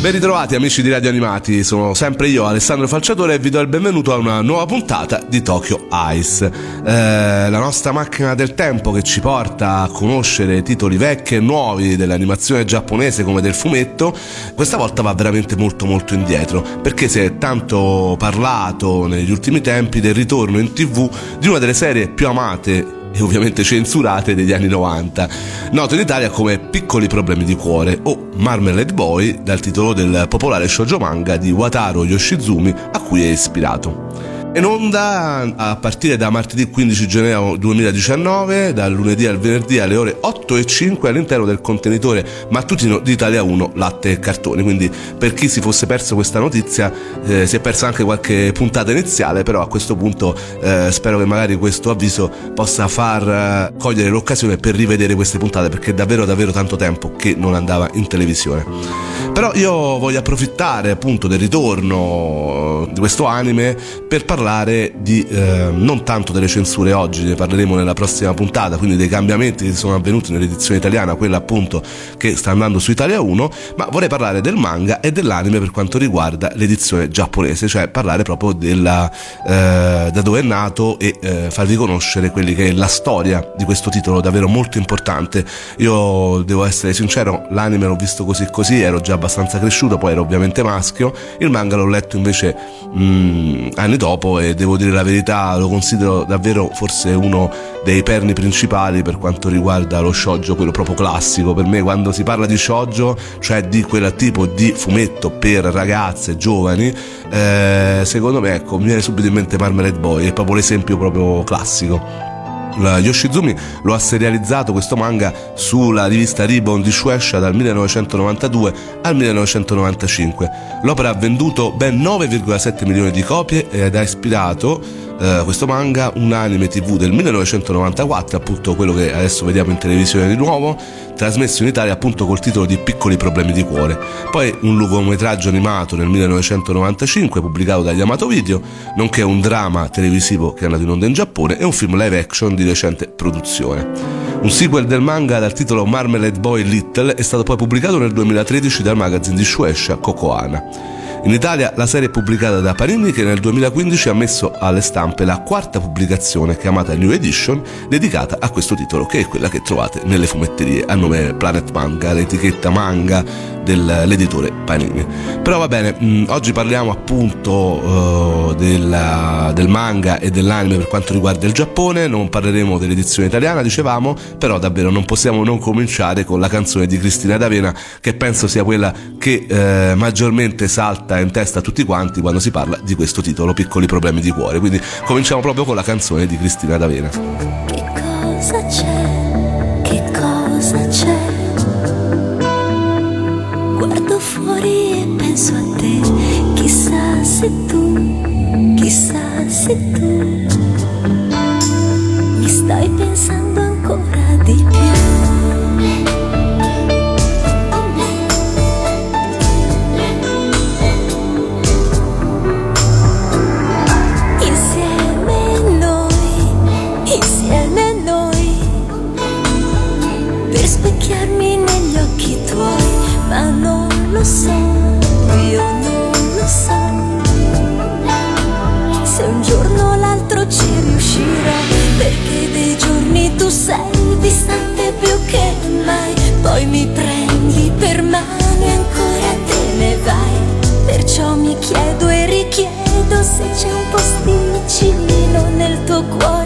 Ben ritrovati amici di Radio Animati, sono sempre io Alessandro Falciatore e vi do il benvenuto a una nuova puntata di Tokyo Ice, eh, la nostra macchina del tempo che ci porta a conoscere titoli vecchi e nuovi dell'animazione giapponese come del fumetto, questa volta va veramente molto molto indietro perché si è tanto parlato negli ultimi tempi del ritorno in tv di una delle serie più amate e ovviamente censurate degli anni 90, noto in Italia come Piccoli problemi di cuore o Marmalade Boy dal titolo del popolare shoujo manga di Wataru Yoshizumi a cui è ispirato in onda a partire da martedì 15 gennaio 2019, dal lunedì al venerdì alle ore 8 e 5 all'interno del contenitore mattutino di Italia 1 latte e cartoni. Quindi per chi si fosse perso questa notizia eh, si è persa anche qualche puntata iniziale, però a questo punto eh, spero che magari questo avviso possa far eh, cogliere l'occasione per rivedere queste puntate perché è davvero davvero tanto tempo che non andava in televisione. Però io voglio approfittare appunto del ritorno di questo anime per parlare parlare di eh, non tanto delle censure oggi, ne parleremo nella prossima puntata, quindi dei cambiamenti che sono avvenuti nell'edizione italiana, quella appunto che sta andando su Italia 1, ma vorrei parlare del manga e dell'anime per quanto riguarda l'edizione giapponese, cioè parlare proprio della, eh, da dove è nato e eh, farvi conoscere quelli che è la storia di questo titolo davvero molto importante. Io devo essere sincero, l'anime l'ho visto così così, ero già abbastanza cresciuto, poi ero ovviamente maschio, il manga l'ho letto invece mh, mm, anni dopo e devo dire la verità, lo considero davvero forse uno dei perni principali per quanto riguarda lo shoujo, quello proprio classico. Per me quando si parla di shoujo, cioè di quel tipo di fumetto per ragazze giovani, eh, secondo me ecco, mi viene subito in mente Marmalade Boy, è proprio l'esempio proprio classico. Yoshizumi lo ha serializzato questo manga sulla rivista Ribbon di Shueisha dal 1992 al 1995. L'opera ha venduto ben 9,7 milioni di copie ed ha ispirato eh, questo manga, un anime tv del 1994, appunto quello che adesso vediamo in televisione di nuovo, trasmesso in Italia appunto col titolo di Piccoli problemi di cuore. Poi un lungometraggio animato nel 1995 pubblicato da Yamato Video, nonché un drama televisivo che è andato in onda in Giappone e un film live action di recente produzione. Un sequel del manga dal titolo Marmalade Boy Little è stato poi pubblicato nel 2013 dal magazine di Shueisha Kokohana. In Italia la serie è pubblicata da Panini che nel 2015 ha messo alle stampe la quarta pubblicazione chiamata New Edition dedicata a questo titolo che è quella che trovate nelle fumetterie a nome Planet Manga, l'etichetta manga dell'editore Panini. Però va bene, mh, mm, oggi parliamo appunto uh, della, del manga e dell'anime per quanto riguarda il Giappone, non parleremo dell'edizione italiana, dicevamo, però davvero non possiamo non cominciare con la canzone di Cristina D'Avena che penso sia quella che eh, maggiormente salta in testa a tutti quanti quando si parla di questo titolo, Piccoli problemi di cuore. Quindi cominciamo proprio con la canzone di Cristina D'Avena. Che cosa c'è? Che cosa c'è? fuori e penso a te, chissà se tu, chissà se tu mi stai pensando ancora lo so, io non lo so. Se un giorno o l'altro ci riuscirò, perché dei giorni tu sei distante più che mai. Poi mi prendi per mano e ancora te ne vai. Perciò mi chiedo e richiedo se c'è un posticino nel tuo cuore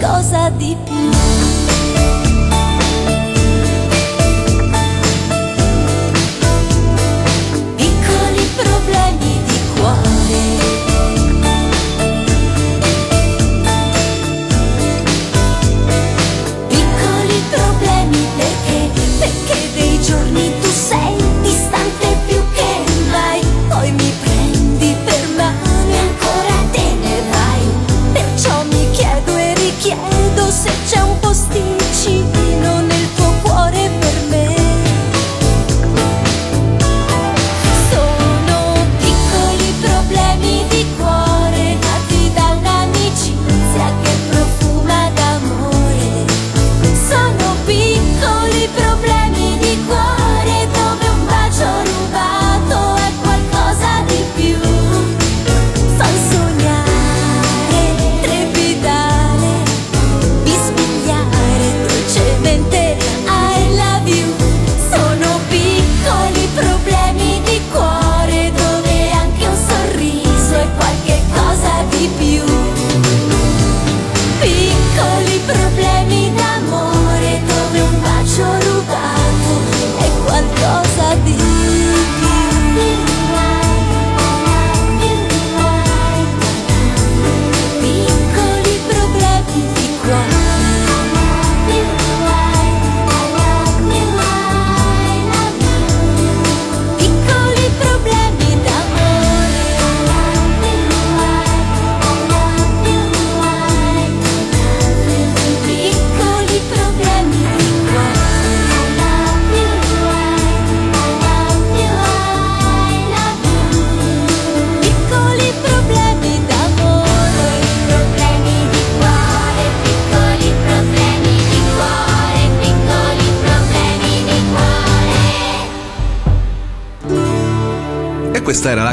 qualche cosa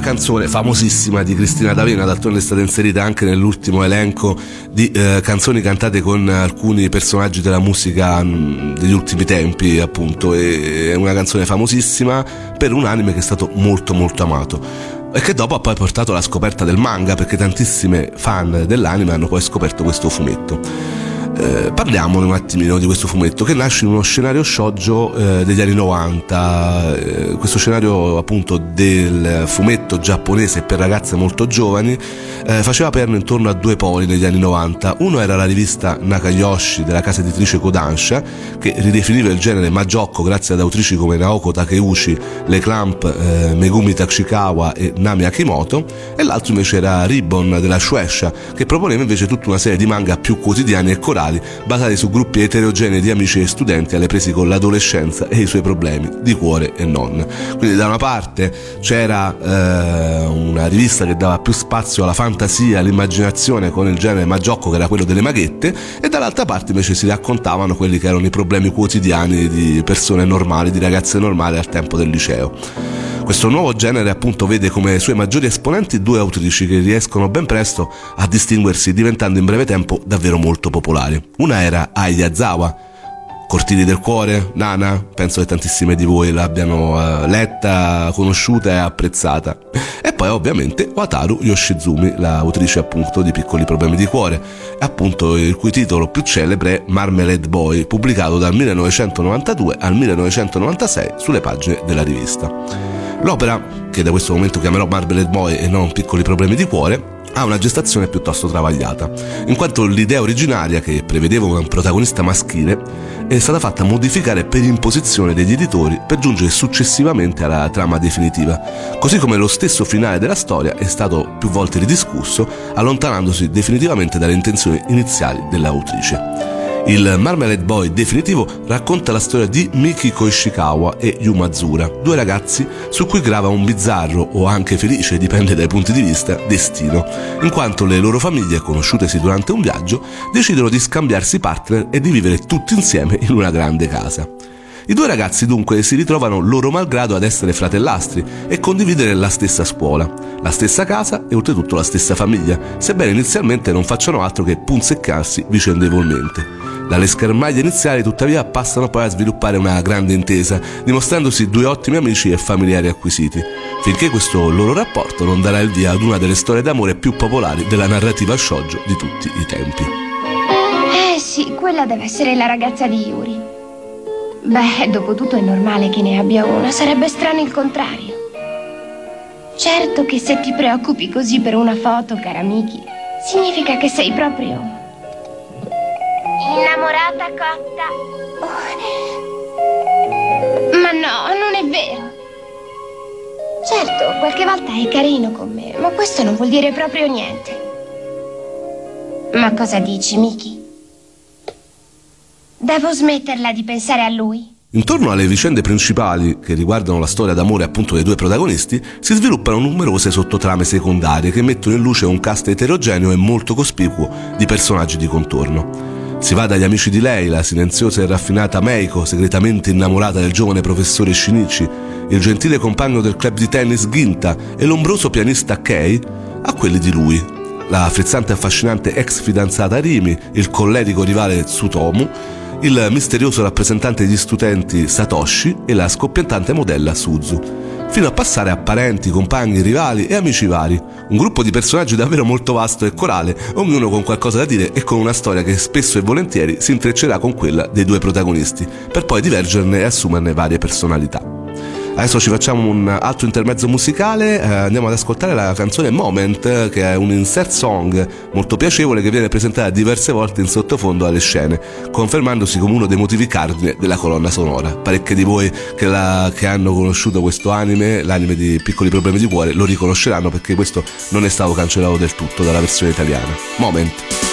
canzone famosissima di Cristina D'Avena, d'altronde è stata inserita anche nell'ultimo elenco di eh, canzoni cantate con alcuni personaggi della musica mh, mm, degli ultimi tempi, appunto. E, è una canzone famosissima per un anime che è stato molto molto amato e che dopo ha poi portato alla scoperta del manga perché tantissime fan dell'anime hanno poi scoperto questo fumetto. Eh, parliamone un attimino di questo fumetto che nasce in uno scenario shoujo eh, degli anni 90, eh, questo scenario appunto del fumetto giapponese per ragazze molto giovani eh, faceva perno intorno a due poli negli anni 90, uno era la rivista Nakayoshi della casa editrice Kodansha che ridefiniva il genere Majocco grazie ad autrici come Naoko Takeuchi, Le Clamp, eh, Megumi Tachikawa e Nami Akimoto. E l'altro invece era Ribbon della Shueisha che proponeva invece tutta una serie di manga più quotidiani e corali musicali basati su gruppi eterogenei di amici e studenti alle prese con l'adolescenza e i suoi problemi di cuore e non. Quindi da una parte c'era eh, una rivista che dava più spazio alla fantasia, all'immaginazione con il genere maggiocco che era quello delle maghette e dall'altra parte invece si raccontavano quelli che erano i problemi quotidiani di persone normali, di ragazze normali al tempo del liceo. Questo nuovo genere appunto vede come suoi maggiori esponenti due autrici che riescono ben presto a distinguersi diventando in breve tempo davvero molto popolari. Una era Ai Azawa, Cortili del cuore, Nana, penso che tantissime di voi l'abbiano uh, letta, conosciuta e apprezzata. E poi ovviamente Wataru Yoshizumi, l'autrice appunto di Piccoli problemi di cuore, appunto il cui titolo più celebre è Marmalade Boy, pubblicato dal 1992 al 1996 sulle pagine della rivista. L'opera, che da questo momento chiamerò Marbled Boy e non Piccoli problemi di cuore, ha una gestazione piuttosto travagliata, in quanto l'idea originaria, che prevedeva un protagonista maschile, è stata fatta modificare per imposizione degli editori per giungere successivamente alla trama definitiva, così come lo stesso finale della storia è stato più volte ridiscusso, allontanandosi definitivamente dalle intenzioni iniziali dell'autrice. Il Marmalade Boy definitivo racconta la storia di Miki Koishikawa e Yumazura, due ragazzi su cui grava un bizzarro o anche felice, dipende dai punti di vista, destino, in quanto le loro famiglie, conosciutesi durante un viaggio, decidono di scambiarsi partner e di vivere tutti insieme in una grande casa. I due ragazzi dunque si ritrovano loro malgrado ad essere fratellastri e condividere la stessa scuola, la stessa casa e oltretutto la stessa famiglia, sebbene inizialmente non facciano altro che punzeccarsi vicendevolmente. Dalle schermaglie iniziali tuttavia passano poi a sviluppare una grande intesa, dimostrandosi due ottimi amici e familiari acquisiti, finché questo loro rapporto non darà il via ad una delle storie d'amore più popolari della narrativa shoujo di tutti i tempi. Eh sì, quella deve essere la ragazza di Yuri. Beh, dopo tutto è normale che ne abbia una, sarebbe strano il contrario. Certo che se ti preoccupi così per una foto, cara Miki, significa che sei proprio Innamorata cotta. Oh. Ma no, non è vero. Certo, qualche volta è carino con me, ma questo non vuol dire proprio niente. Ma cosa dici, Miki? Devo smetterla di pensare a lui? Intorno alle vicende principali, che riguardano la storia d'amore appunto dei due protagonisti, si sviluppano numerose sottotrame secondarie che mettono in luce un cast eterogeneo e molto cospicuo di personaggi di contorno. Si va dagli amici di lei, la silenziosa e raffinata Meiko, segretamente innamorata del giovane professore Shinichi, il gentile compagno del club di tennis Ginta e l'ombroso pianista Kei, a quelli di lui, la frizzante e affascinante ex fidanzata Rimi, il collerico rivale Tsutomu, il misterioso rappresentante degli studenti Satoshi e la scoppiettante modella Suzu fino a passare a parenti, compagni, rivali e amici vari. Un gruppo di personaggi davvero molto vasto e corale, ognuno con qualcosa da dire e con una storia che spesso e volentieri si intreccerà con quella dei due protagonisti, per poi divergerne e assumerne varie personalità. Adesso ci facciamo un altro intermezzo musicale, eh, andiamo ad ascoltare la canzone Moment, che è un insert song molto piacevole che viene presentata diverse volte in sottofondo alle scene, confermandosi come uno dei motivi cardine della colonna sonora. Parecchi di voi che, la, che hanno conosciuto questo anime, l'anime di Piccoli Problemi di Cuore, lo riconosceranno perché questo non è stato cancellato del tutto dalla versione italiana. Moment.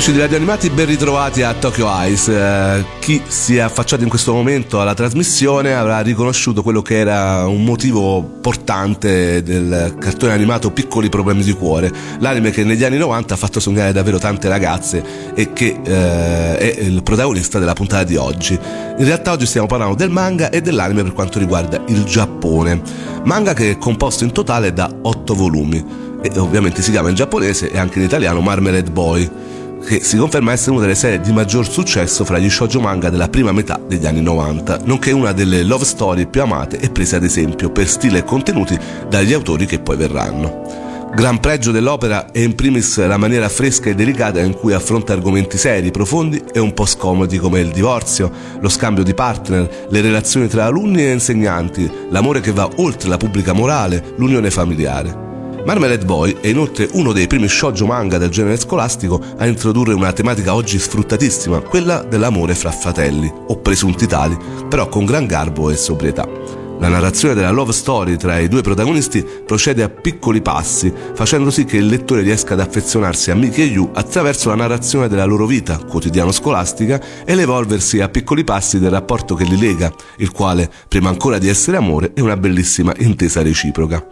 Amici di Radio Animati, ben ritrovati a Tokyo Ice. Eh, chi si è affacciato in questo momento alla trasmissione avrà riconosciuto quello che era un motivo portante del cartone animato Piccoli problemi di cuore, l'anime che negli anni 90 ha fatto sognare davvero tante ragazze e che eh, è il protagonista della puntata di oggi. In realtà oggi stiamo parlando del manga e dell'anime per quanto riguarda il Giappone. Manga che è composto in totale da 8 volumi e ovviamente si chiama in giapponese e anche in italiano Marmalade Boy che si conferma essere una delle serie di maggior successo fra gli shoujo manga della prima metà degli anni 90, nonché una delle love story più amate e prese ad esempio per stile e contenuti dagli autori che poi verranno. Gran pregio dell'opera è in primis la maniera fresca e delicata in cui affronta argomenti seri, profondi e un po' scomodi come il divorzio, lo scambio di partner, le relazioni tra alunni e insegnanti, l'amore che va oltre la pubblica morale, l'unione familiare. Marmalade Boy è inoltre uno dei primi shoujo manga del genere scolastico a introdurre una tematica oggi sfruttatissima, quella dell'amore fra fratelli, o presunti tali, però con gran garbo e sobrietà. La narrazione della love story tra i due protagonisti procede a piccoli passi, facendo sì che il lettore riesca ad affezionarsi a Miki e Yu attraverso la narrazione della loro vita quotidiano-scolastica e l'evolversi a piccoli passi del rapporto che li lega, il quale, prima ancora di essere amore, è una bellissima intesa reciproca.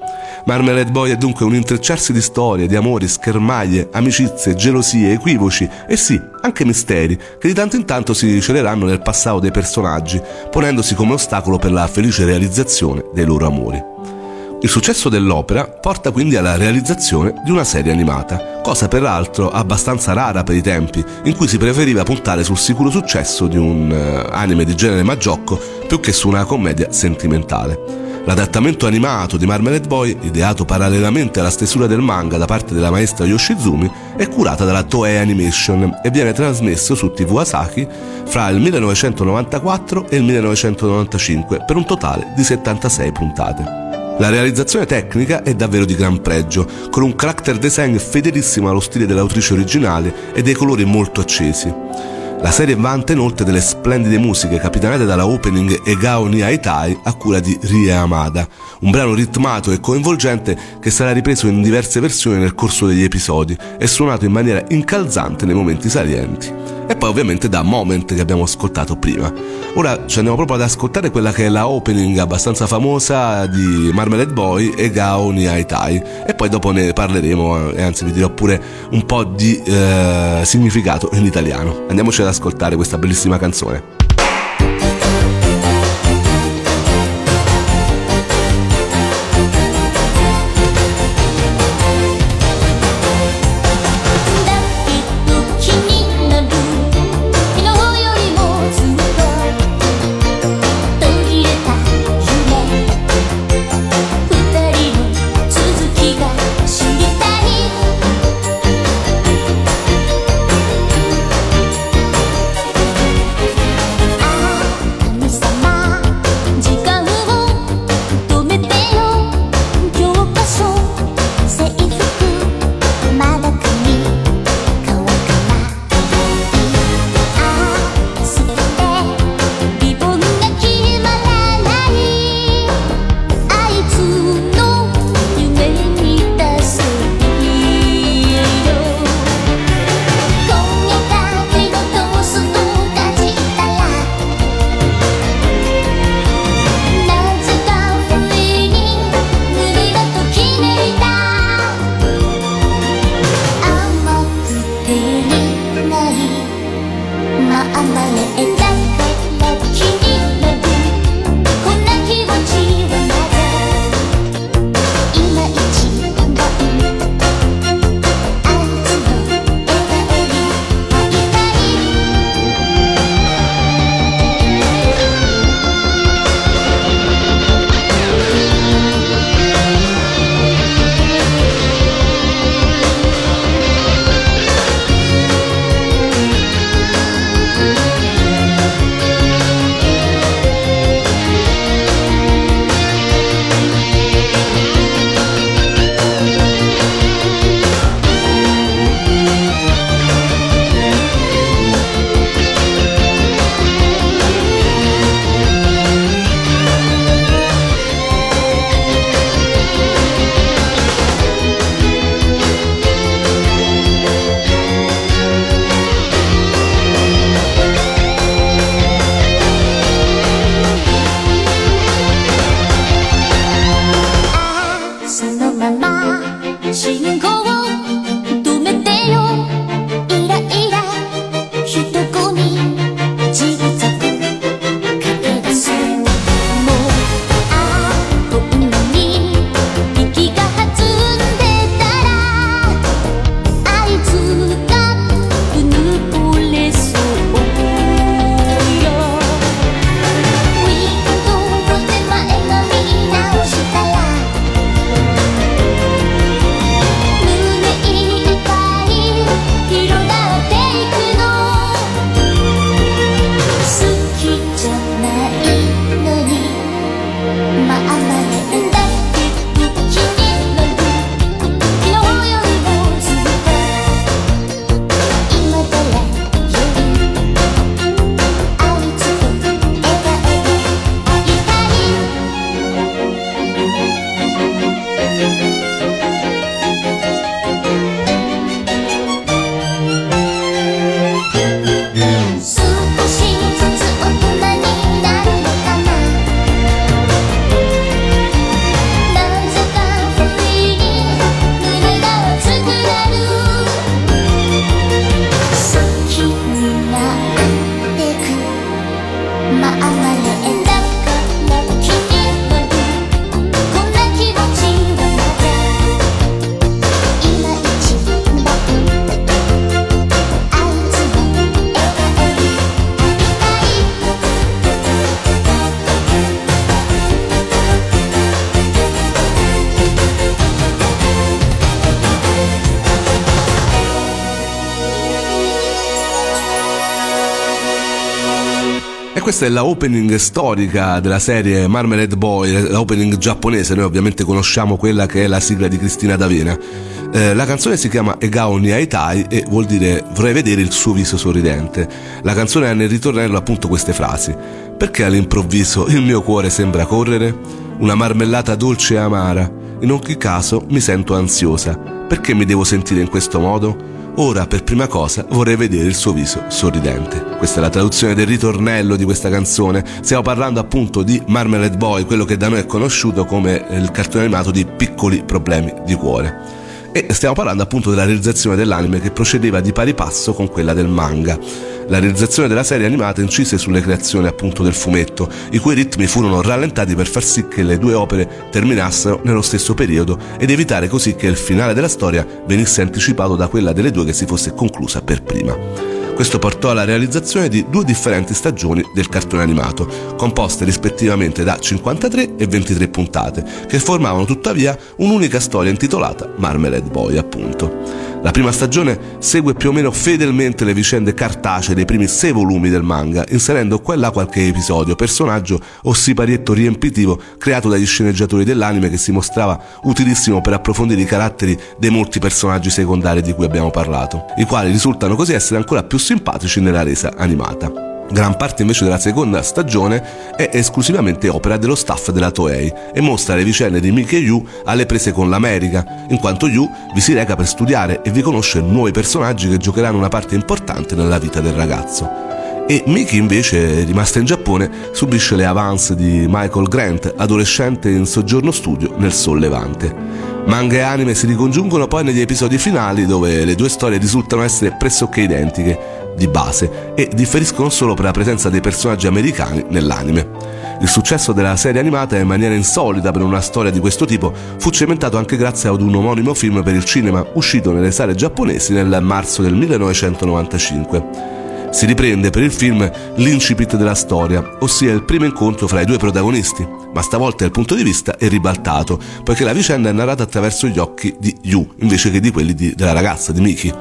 Marmalade Boy è dunque un intrecciarsi di storie, di amori, schermaglie, amicizie, gelosie, equivoci e sì, anche misteri, che di tanto in tanto si celeranno nel passato dei personaggi, ponendosi come ostacolo per la felice realizzazione dei loro amori. Il successo dell'opera porta quindi alla realizzazione di una serie animata, cosa peraltro abbastanza rara per i tempi, in cui si preferiva puntare sul sicuro successo di un uh, anime di genere maggiocco più che su una commedia sentimentale. L'adattamento animato di Marmalade Boy, ideato parallelamente alla stesura del manga da parte della maestra Yoshizumi, è curata dalla Toei Animation e viene trasmesso su TV Asaki fra il 1994 e il 1995 per un totale di 76 puntate. La realizzazione tecnica è davvero di gran pregio, con un character design fedelissimo allo stile dell'autrice originale e dei colori molto accesi. La serie vanta inoltre delle splendide musiche capitanate dalla opening Egao ni Aitai a cura di Rie Amada, un brano ritmato e coinvolgente che sarà ripreso in diverse versioni nel corso degli episodi e suonato in maniera incalzante nei momenti salienti e poi ovviamente da Moment che abbiamo ascoltato prima. Ora ci andiamo proprio ad ascoltare quella che è la opening abbastanza famosa di Marmalade Boy e Gao ni Aitai e poi dopo ne parleremo e anzi vi dirò pure un po' di eh, significato in italiano. Andiamoci ad ascoltare questa bellissima canzone. I'm questa è la opening storica della serie Marmalade Boy, la opening giapponese, noi ovviamente conosciamo quella che è la sigla di Cristina D'Avena. Eh, la canzone si chiama Egao ni Aitai e vuol dire vorrei vedere il suo viso sorridente. La canzone ha nel ritornello appunto queste frasi. Perché all'improvviso il mio cuore sembra correre? Una marmellata dolce e amara. In ogni caso mi sento ansiosa. Perché mi devo sentire in questo modo? Ora, per prima cosa, vorrei vedere il suo viso sorridente. Questa è la traduzione del ritornello di questa canzone. Stiamo parlando appunto di Marmalade Boy, quello che da noi è conosciuto come il cartone animato di piccoli problemi di cuore. E stiamo parlando appunto della realizzazione dell'anime che procedeva di pari passo con quella del manga. La realizzazione della serie animata incise sulle creazioni appunto del fumetto, i cui ritmi furono rallentati per far sì che le due opere terminassero nello stesso periodo ed evitare così che il finale della storia venisse anticipato da quella delle due che si fosse conclusa per prima. Questo portò alla realizzazione di due differenti stagioni del cartone animato, composte rispettivamente da 53 e 23 puntate, che formavano tuttavia un'unica storia intitolata Marmalade Boy, appunto. La prima stagione segue più o meno fedelmente le vicende cartacee dei primi sei volumi del manga, inserendo qua e là qualche episodio, personaggio o siparietto riempitivo creato dagli sceneggiatori dell'anime che si mostrava utilissimo per approfondire i caratteri dei molti personaggi secondari di cui abbiamo parlato, i quali risultano così essere ancora più simpatici nella resa animata. Gran parte invece della seconda stagione è esclusivamente opera dello staff della Toei e mostra le vicende di Miki e Yu alle prese con l'America, in quanto Yu vi si reca per studiare e vi conosce nuovi personaggi che giocheranno una parte importante nella vita del ragazzo. E Miki invece, rimasta in Giappone, subisce le avance di Michael Grant, adolescente in soggiorno studio nel Sol Levante. Manga e anime si ricongiungono poi negli episodi finali dove le due storie risultano essere pressoché identiche di base e differiscono solo per la presenza dei personaggi americani nell'anime. Il successo della serie animata in maniera insolita per una storia di questo tipo fu cementato anche grazie ad un omonimo film per il cinema uscito nelle sale giapponesi nel marzo del 1995. Si riprende per il film l'incipit della storia, ossia il primo incontro fra i due protagonisti, ma stavolta il punto di vista è ribaltato, poiché la vicenda è narrata attraverso gli occhi di Yu invece che di quelli di, della ragazza, di Miki.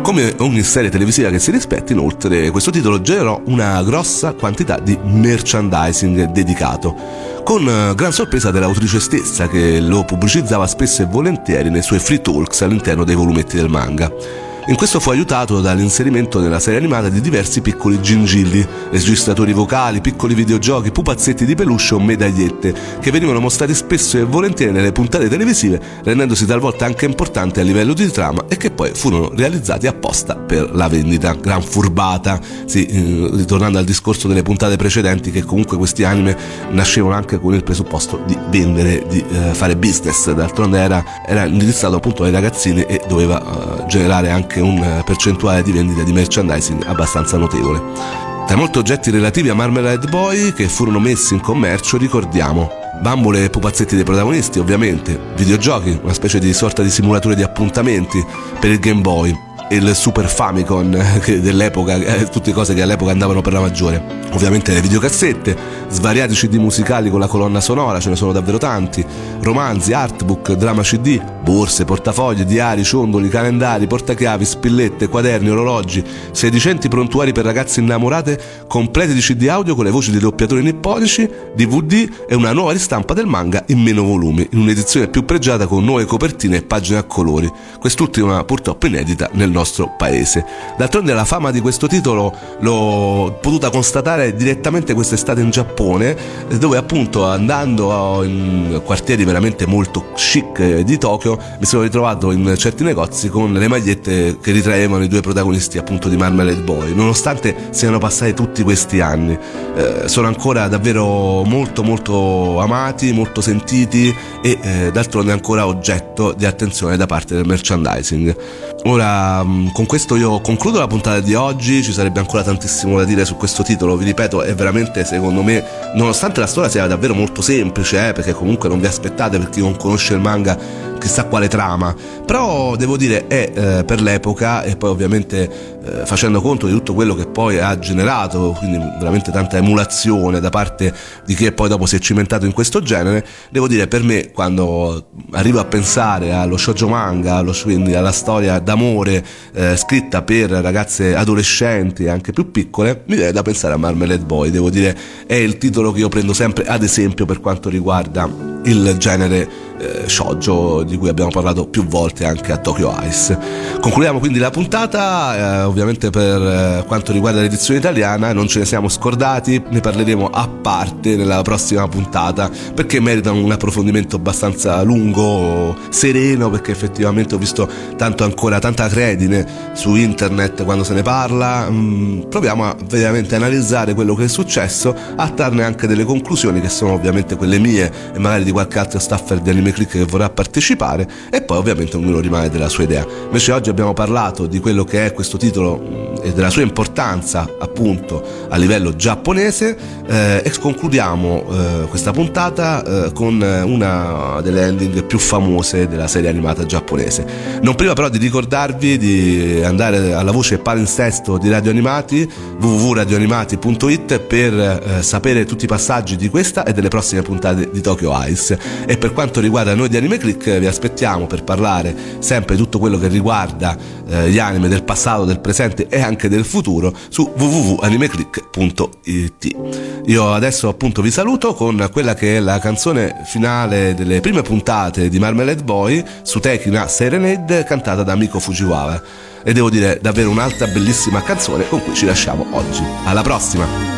Come ogni serie televisiva che si rispetti, inoltre, questo titolo generò una grossa quantità di merchandising dedicato, con eh, gran sorpresa dell'autrice stessa che lo pubblicizzava spesso e volentieri nei suoi free talks all'interno dei volumetti del manga. In questo fu aiutato dall'inserimento nella serie animata di diversi piccoli gingilli, registratori vocali, piccoli videogiochi, pupazzetti di peluche o medagliette, che venivano mostrati spesso e volentieri nelle puntate televisive, rendendosi talvolta anche importanti a livello di trama e che poi furono realizzati apposta per la vendita. Gran furbata, sì, eh, ritornando al discorso delle puntate precedenti, che comunque questi anime nascevano anche con il presupposto di vendere, di eh, fare business, d'altronde era, era, indirizzato appunto ai ragazzini e doveva eh, generare anche un eh, percentuale di vendita di merchandising abbastanza notevole. Tra molti oggetti relativi a Marmalade Boy che furono messi in commercio ricordiamo bambole e pupazzetti dei protagonisti ovviamente, videogiochi, una specie di sorta di simulatore di appuntamenti per il Game Boy, il Super Famicom dell'epoca, eh, tutte cose che all'epoca andavano per la maggiore. Ovviamente le videocassette, svariati CD musicali con la colonna sonora, ce ne sono davvero tanti, romanzi, artbook, drama CD, borse, portafogli, diari, ciondoli, calendari, portachiavi, spillette, quaderni, orologi, sedicenti prontuari per ragazze innamorate, completi di CD audio con le voci dei doppiatori nipponici, DVD e una nuova ristampa del manga in meno volumi, in un'edizione più pregiata con nuove copertine e pagine a colori. Quest'ultima purtroppo inedita nel nostro paese. D'altronde la fama di questo titolo l'ho potuta constatare direttamente quest'estate in Giappone, dove appunto andando in quartieri veramente molto chic di Tokyo mi sono ritrovato in certi negozi con le magliette che ritraevano i due protagonisti appunto di Marmalade Boy, nonostante siano passati tutti questi anni. Eh, sono ancora davvero molto molto amati, molto sentiti e eh, d'altronde ancora oggetto di attenzione da parte del merchandising. Ora, mm, con questo io concludo la puntata di oggi, ci sarebbe ancora tantissimo da dire su questo titolo, vi ripeto, è veramente secondo me, nonostante la storia sia davvero molto semplice, eh, perché comunque non vi aspettate per chi non conosce il manga chissà quale trama, però devo dire è eh, per l'epoca e poi ovviamente eh, facendo conto di tutto quello che poi ha generato, quindi veramente tanta emulazione da parte di chi poi dopo si è cimentato in questo genere, devo dire per me quando arrivo a pensare allo shoujo manga, allo, quindi alla storia d'amore eh, scritta per ragazze adolescenti e anche più piccole, mi viene da pensare a Marmalade Boy, devo dire è il titolo che io prendo sempre ad esempio per quanto riguarda il genere eh, shoujo di cui abbiamo parlato più volte anche a Tokyo Ice. Concludiamo quindi la puntata, eh, ovviamente per eh, quanto riguarda l'edizione italiana non ce ne siamo scordati, ne parleremo a parte nella prossima puntata perché meritano un approfondimento abbastanza lungo, sereno, perché effettivamente ho visto tanto ancora tanta credine su internet quando se ne parla. Mm, proviamo a veramente analizzare quello che è successo, a trarne anche delle conclusioni che sono ovviamente quelle mie e magari di qualche altro staffer di Anime Click che vorrà partecipare e poi ovviamente ognuno rimane della sua idea. Invece oggi abbiamo parlato di quello che è questo titolo mm, e della sua importanza appunto a livello giapponese eh, e concludiamo eh, questa puntata eh, con una delle ending più famose della serie animata giapponese. Non prima però di ricordarvi di andare alla voce palinsesto di Radio Animati www.radioanimati.it per eh, sapere tutti i passaggi di questa e delle prossime puntate di Tokyo Ice e per quanto riguarda noi di Anime Click vi aspettiamo per parlare sempre di tutto quello che riguarda eh, gli anime del passato, del presente e anche del futuro su www.animeclick.it. Io adesso appunto vi saluto con quella che è la canzone finale delle prime puntate di Marmalade Boy su Tekina Serenade cantata da Miko Fujiwara. E devo dire davvero un'altra bellissima canzone con cui ci lasciamo oggi. Alla prossima!